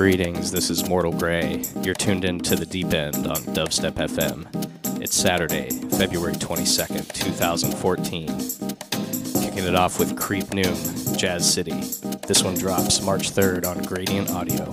Greetings, this is Mortal Grey. You're tuned in to the deep end on Dubstep FM. It's Saturday, February 22nd, 2014. Kicking it off with Creep Noom, Jazz City. This one drops March 3rd on Gradient Audio.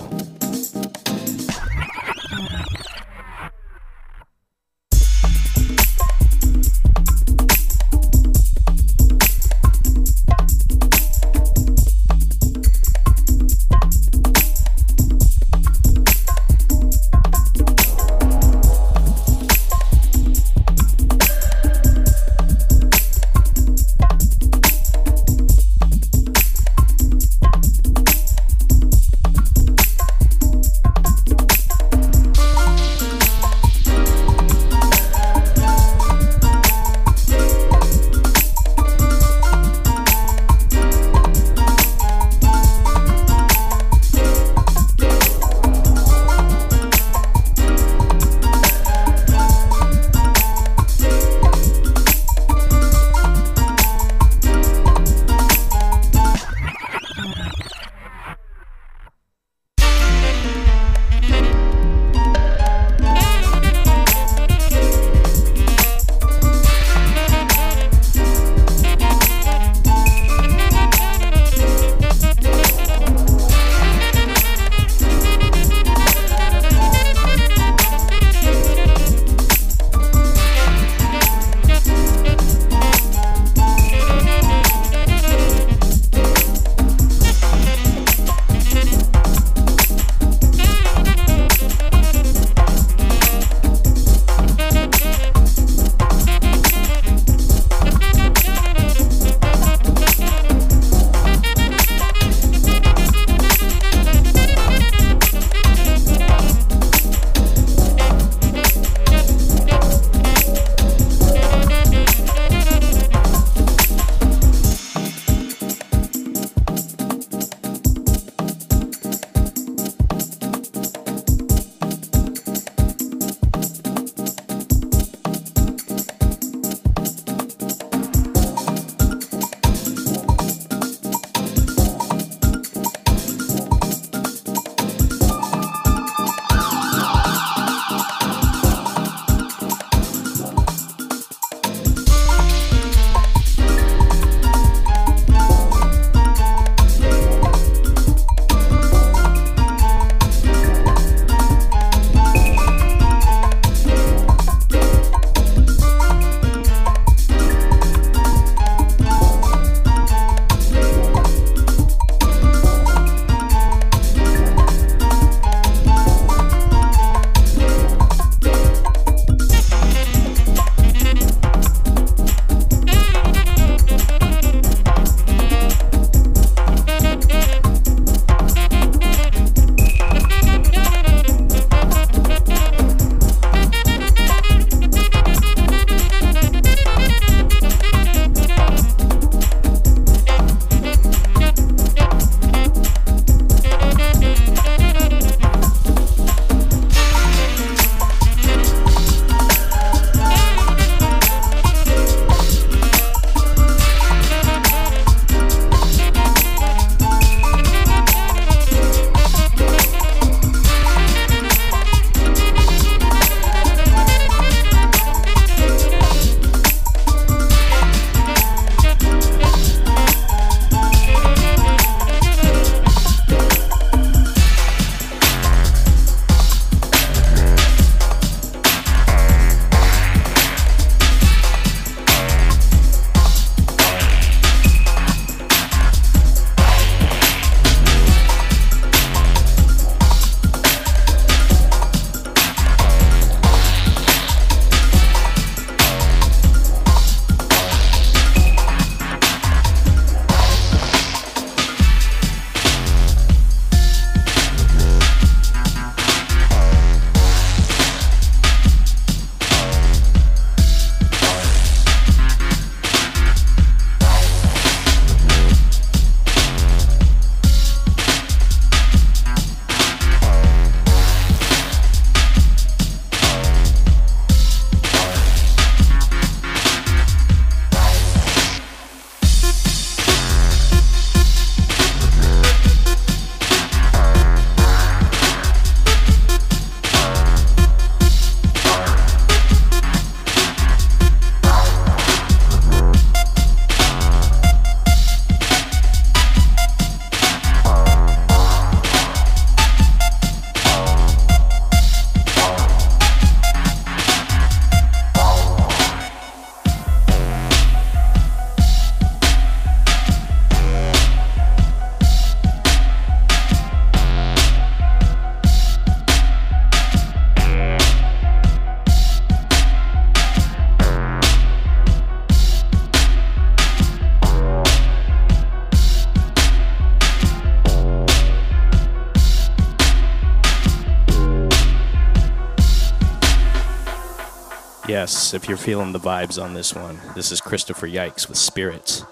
Yes, if you're feeling the vibes on this one, this is Christopher Yikes with Spirits.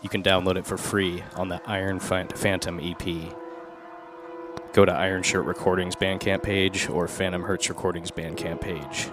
You can download it for free on the Iron Phantom EP. Go to Iron Shirt Recordings Bandcamp page or Phantom Hertz Recordings Bandcamp page.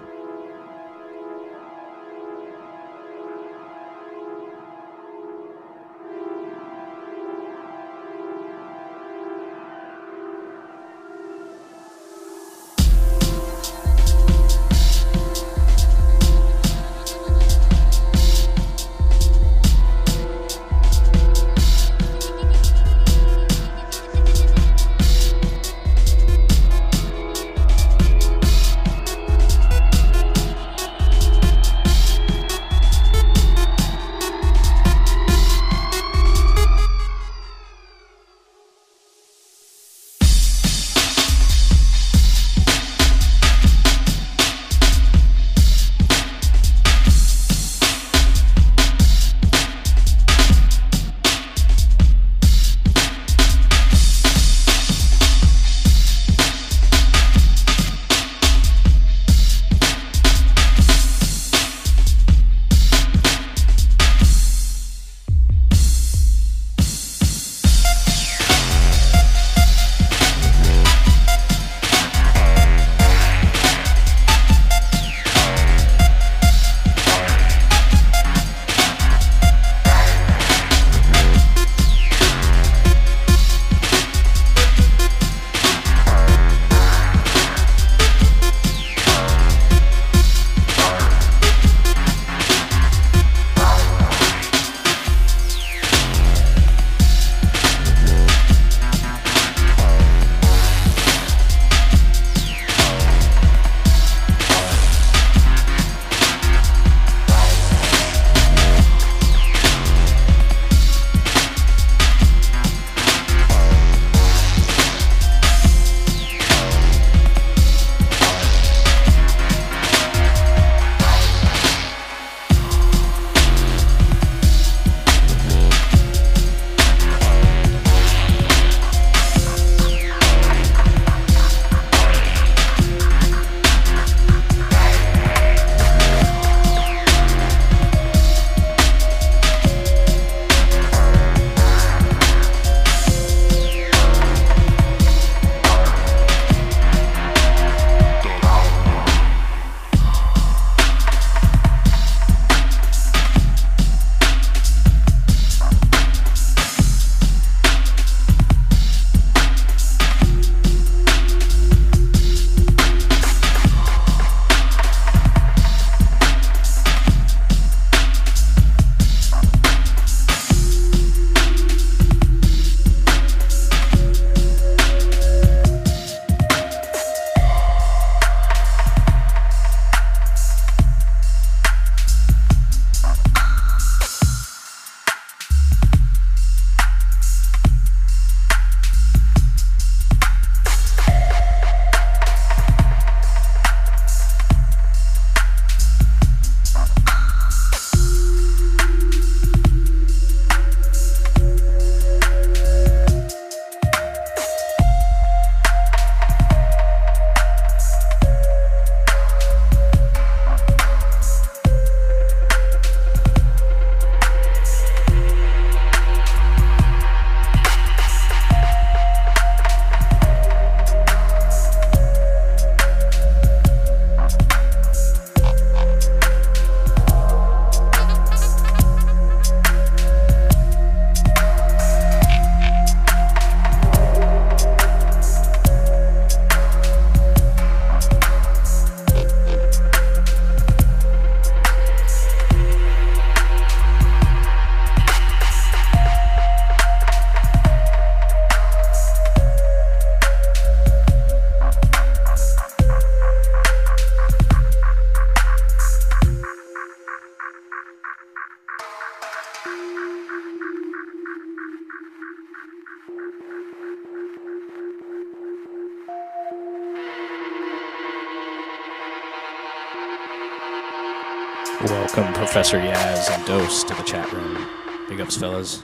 Professor Yaz and Dose, to the chat room. Big ups, fellas.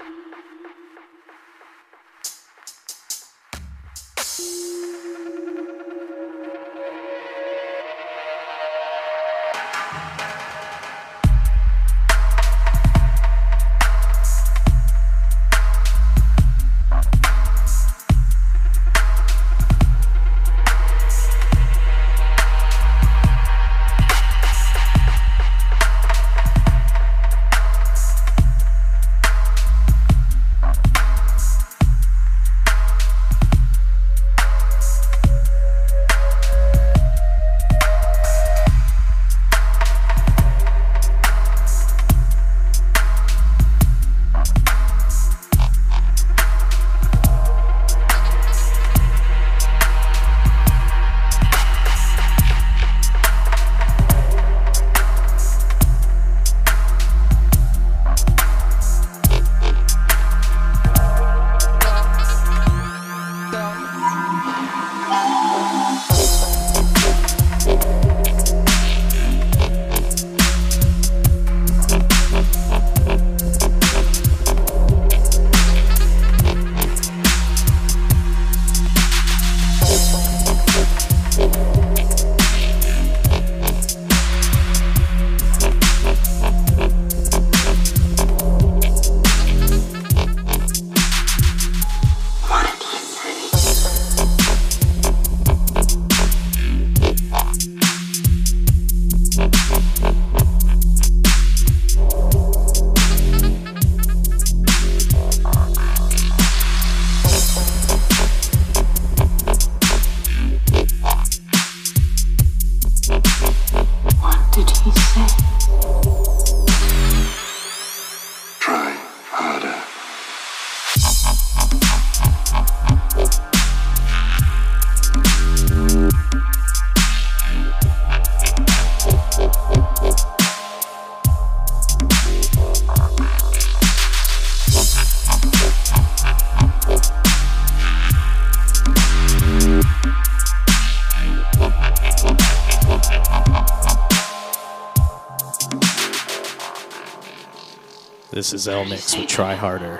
This is El Mix with Try Harder.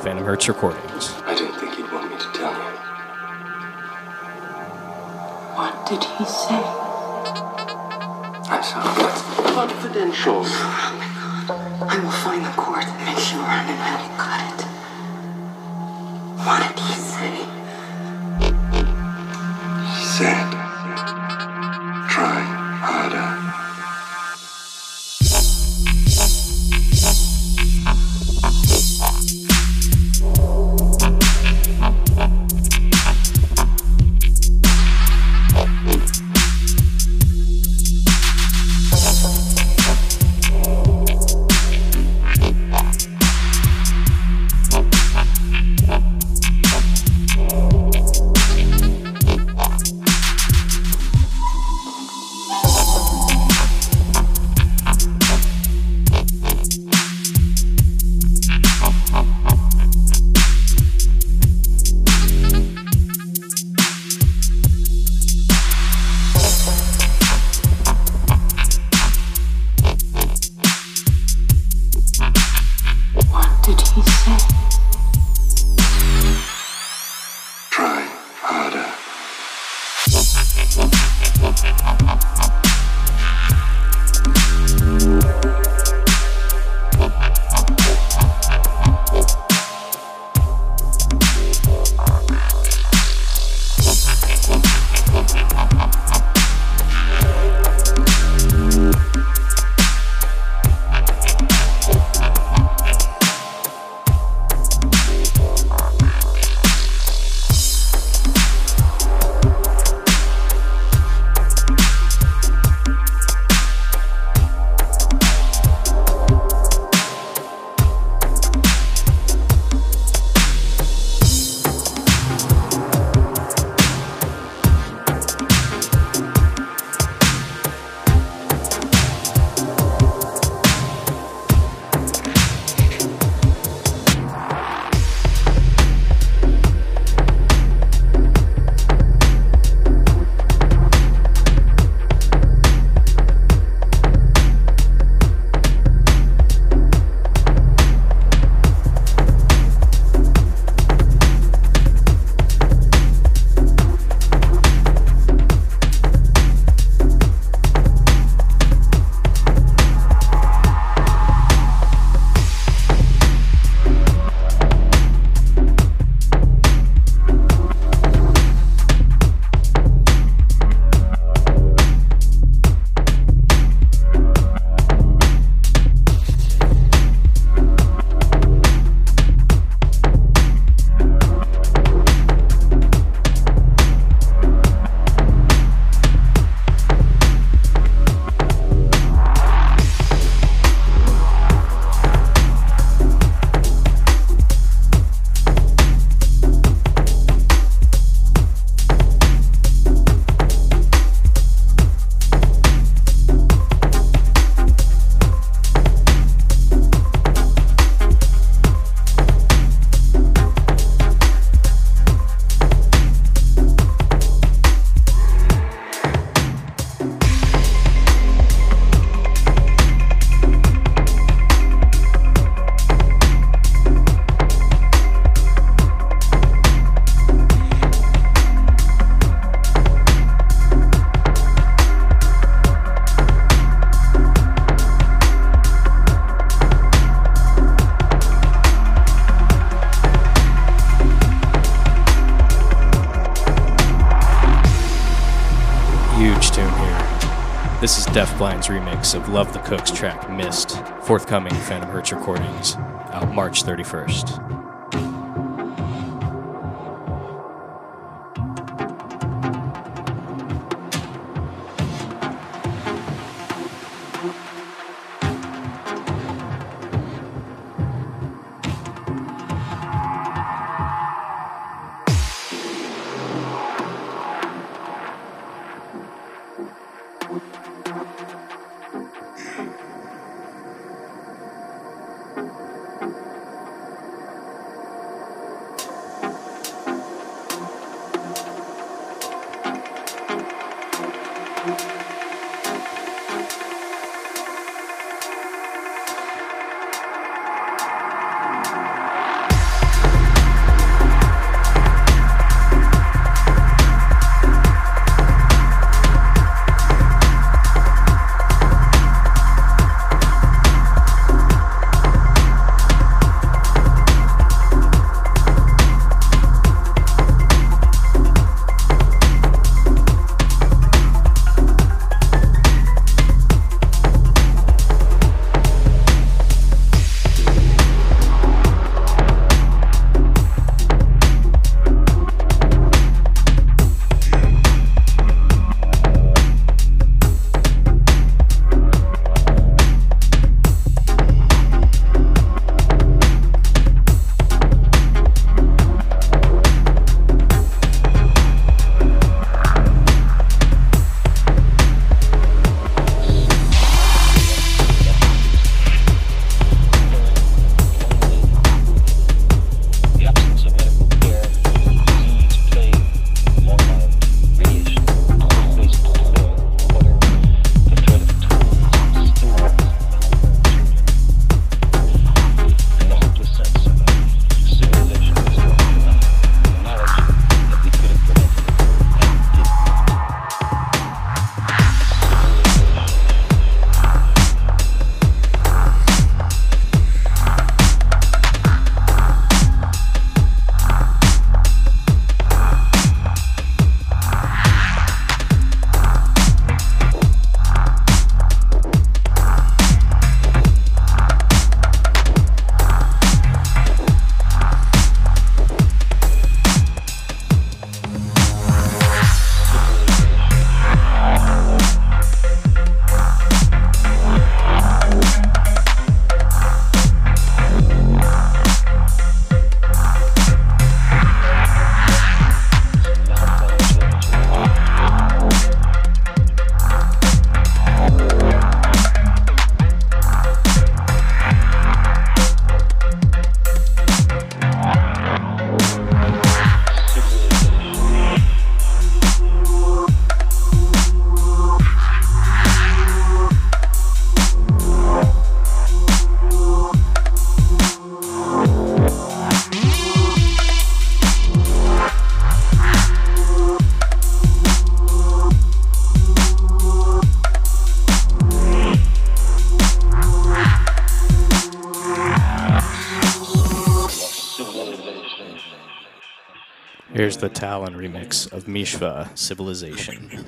Phantom Hertz Recordings. I didn't think you'd want me to tell you. What did he say? I'm sorry. That's confidential. Oh, I will find the cord and make sure and I will cut it. What did he say? He said, here. This Deaf Blind's remix of Love the Cook's track Mist, forthcoming Phantom Hertz Recordings, out March 31st. Here's the Talon remix of Mishva Civilization.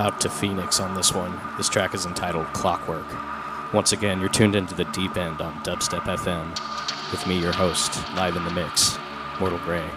Out to Phoenix on this one. This track is entitled Clockwork. Once again, you're tuned into the deep end on Dubstep FM with me, your host, live in the mix, Mortal Grey.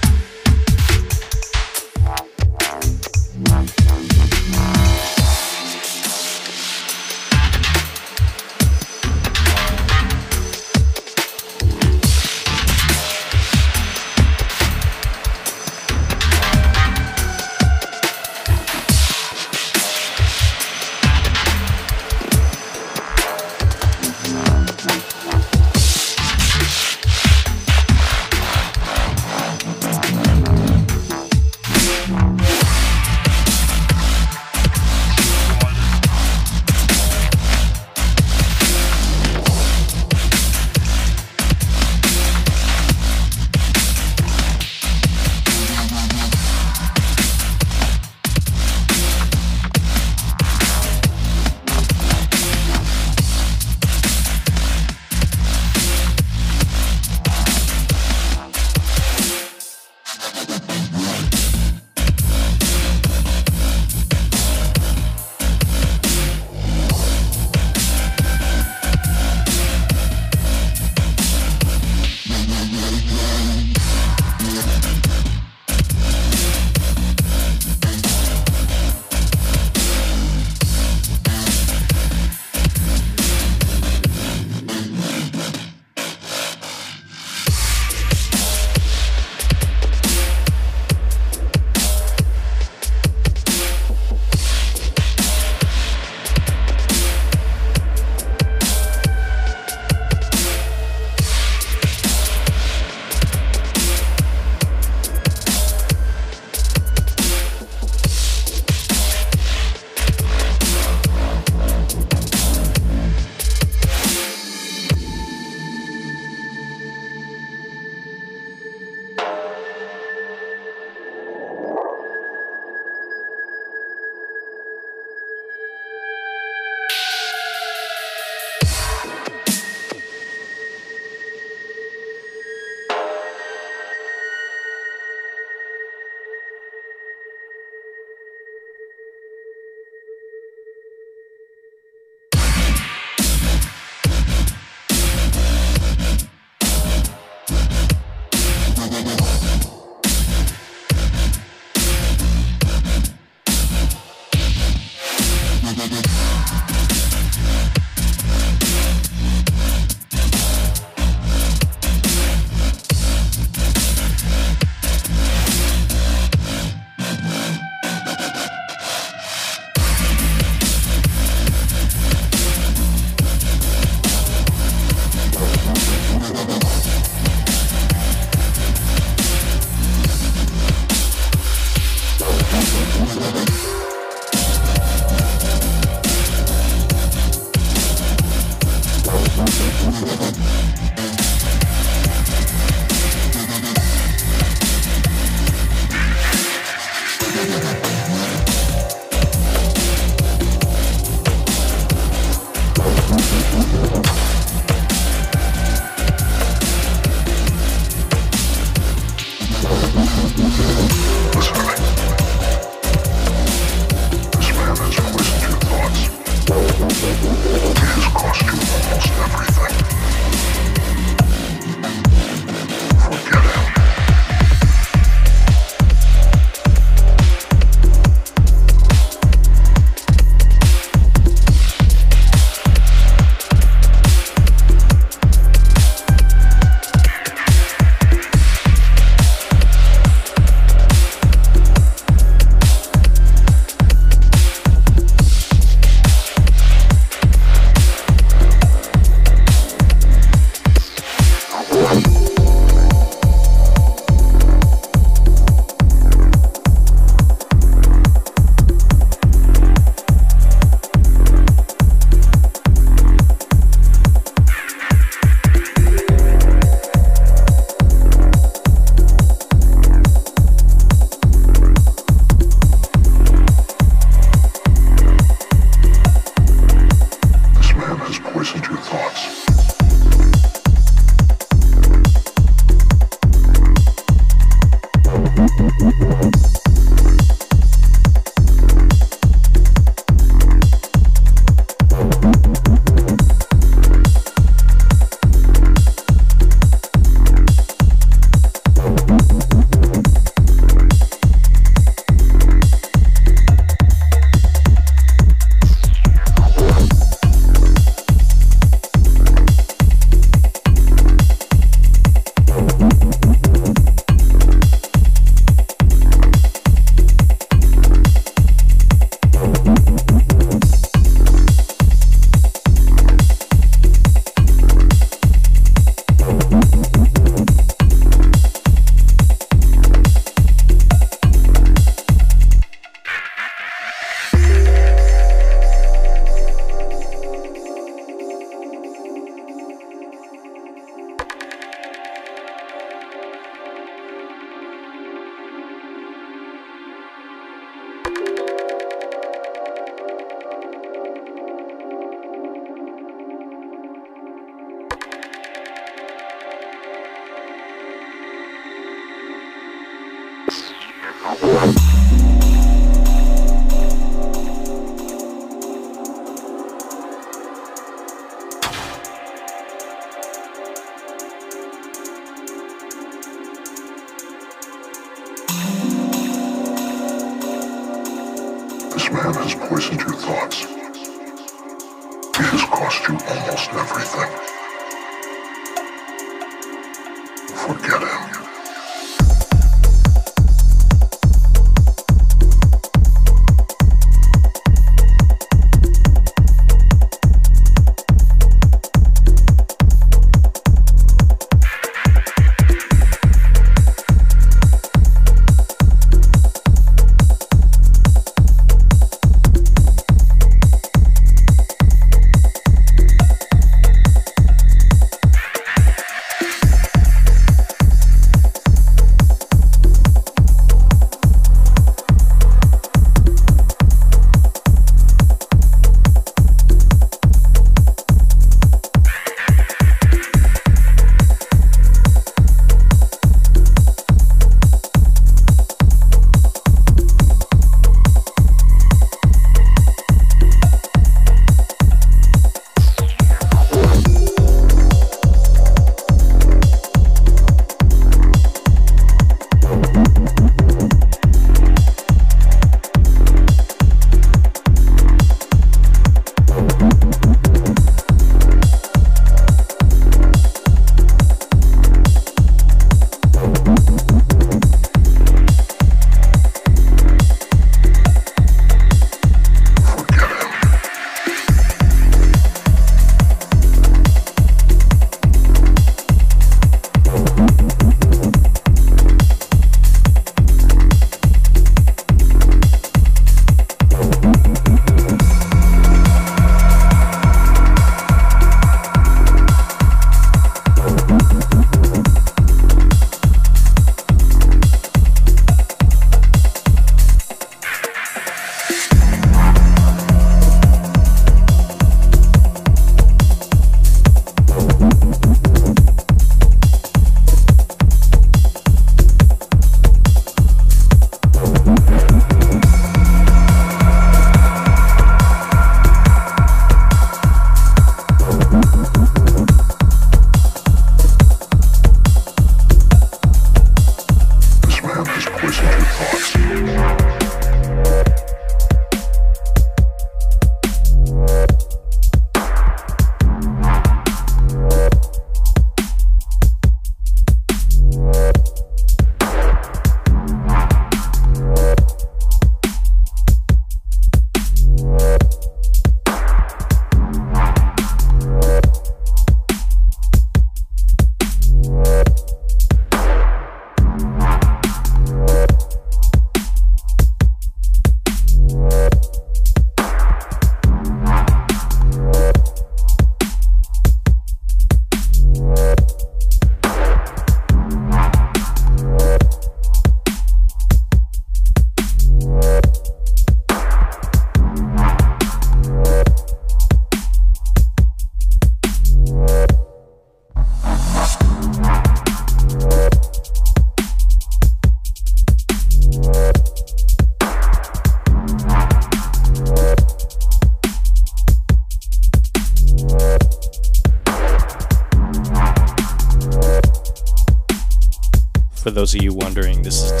Wondering, this is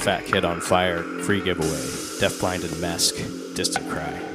Fat Kid on Fire free giveaway. Deaf, Blind, and Mesk, Distant Cry.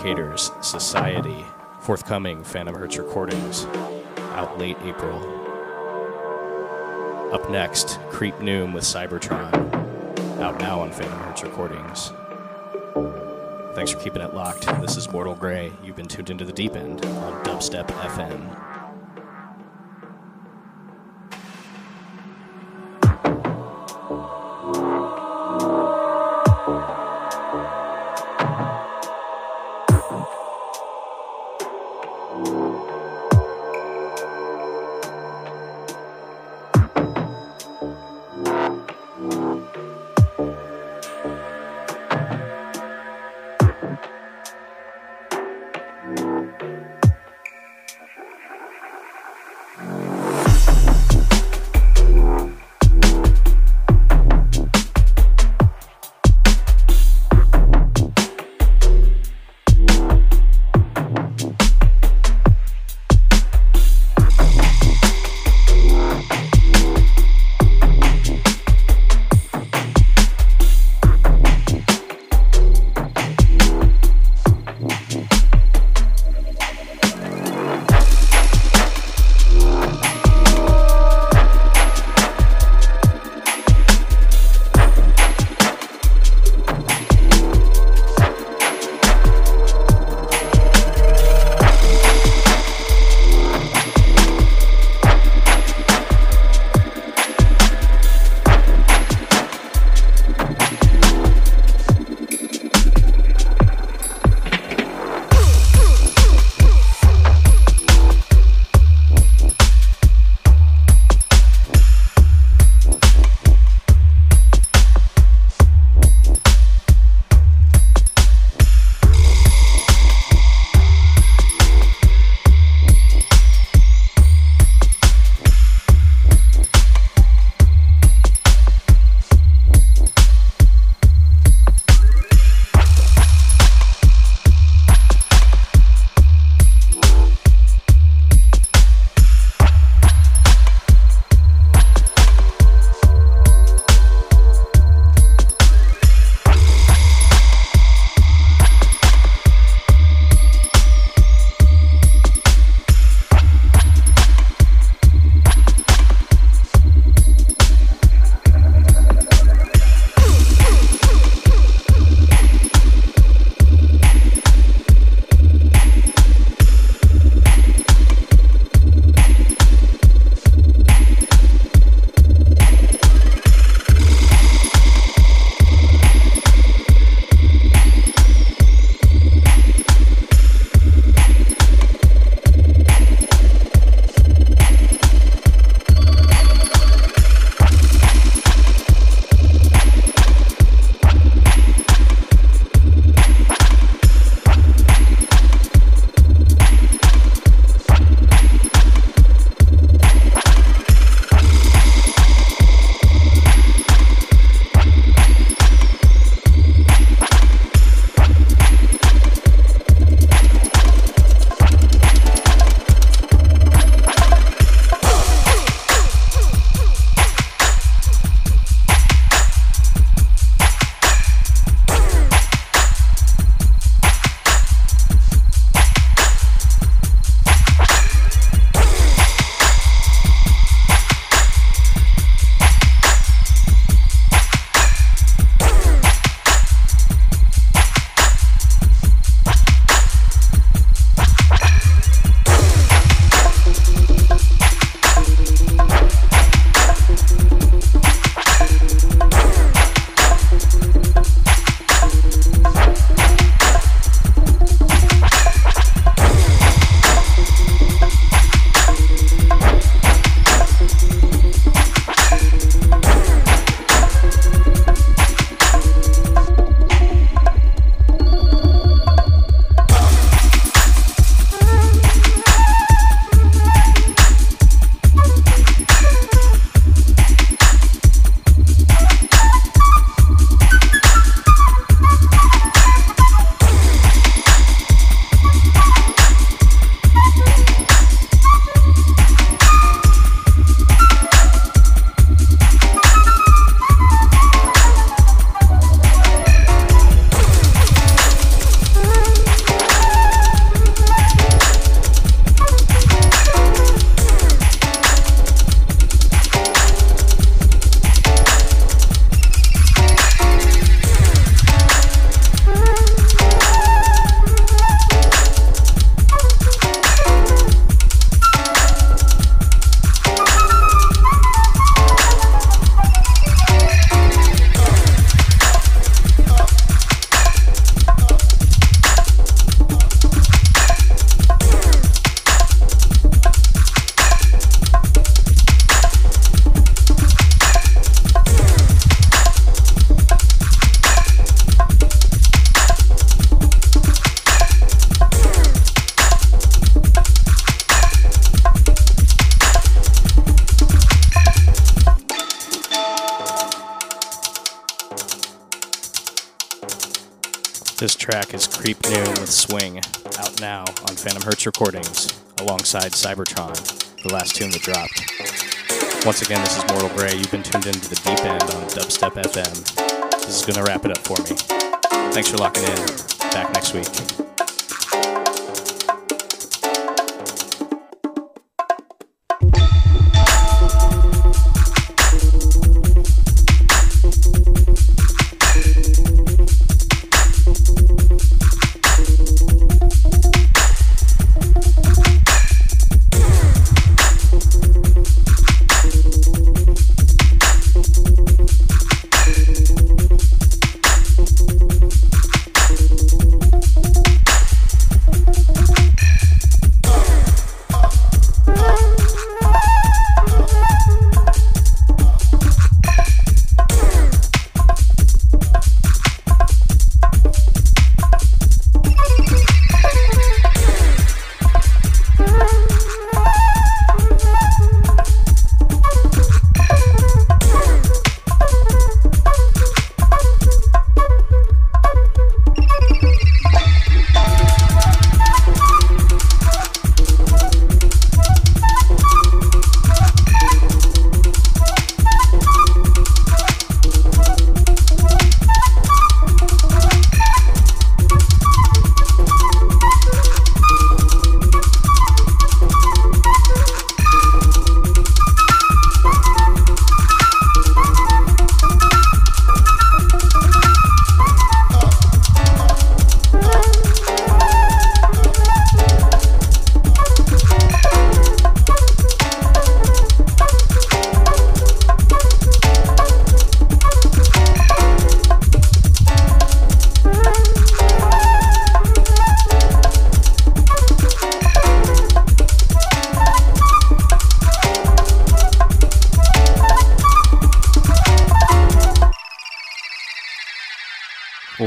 Of Fabricators Society, forthcoming Phantom Hertz recordings, out late April. Up next, Creep Noom with Cybertron, out now on Phantom Hertz recordings. Thanks for keeping it locked. This is Mortal Grey. You've been tuned into the deep end on Dubstep FM. Alongside Cybertron, the last tune that dropped. Once again, this is Mortal Grey. You've been tuned into the deep end on Dubstep FM. This is going to wrap it up for me. Thanks for locking in. Back next week.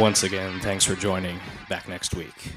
Once again, thanks for joining. Back next week.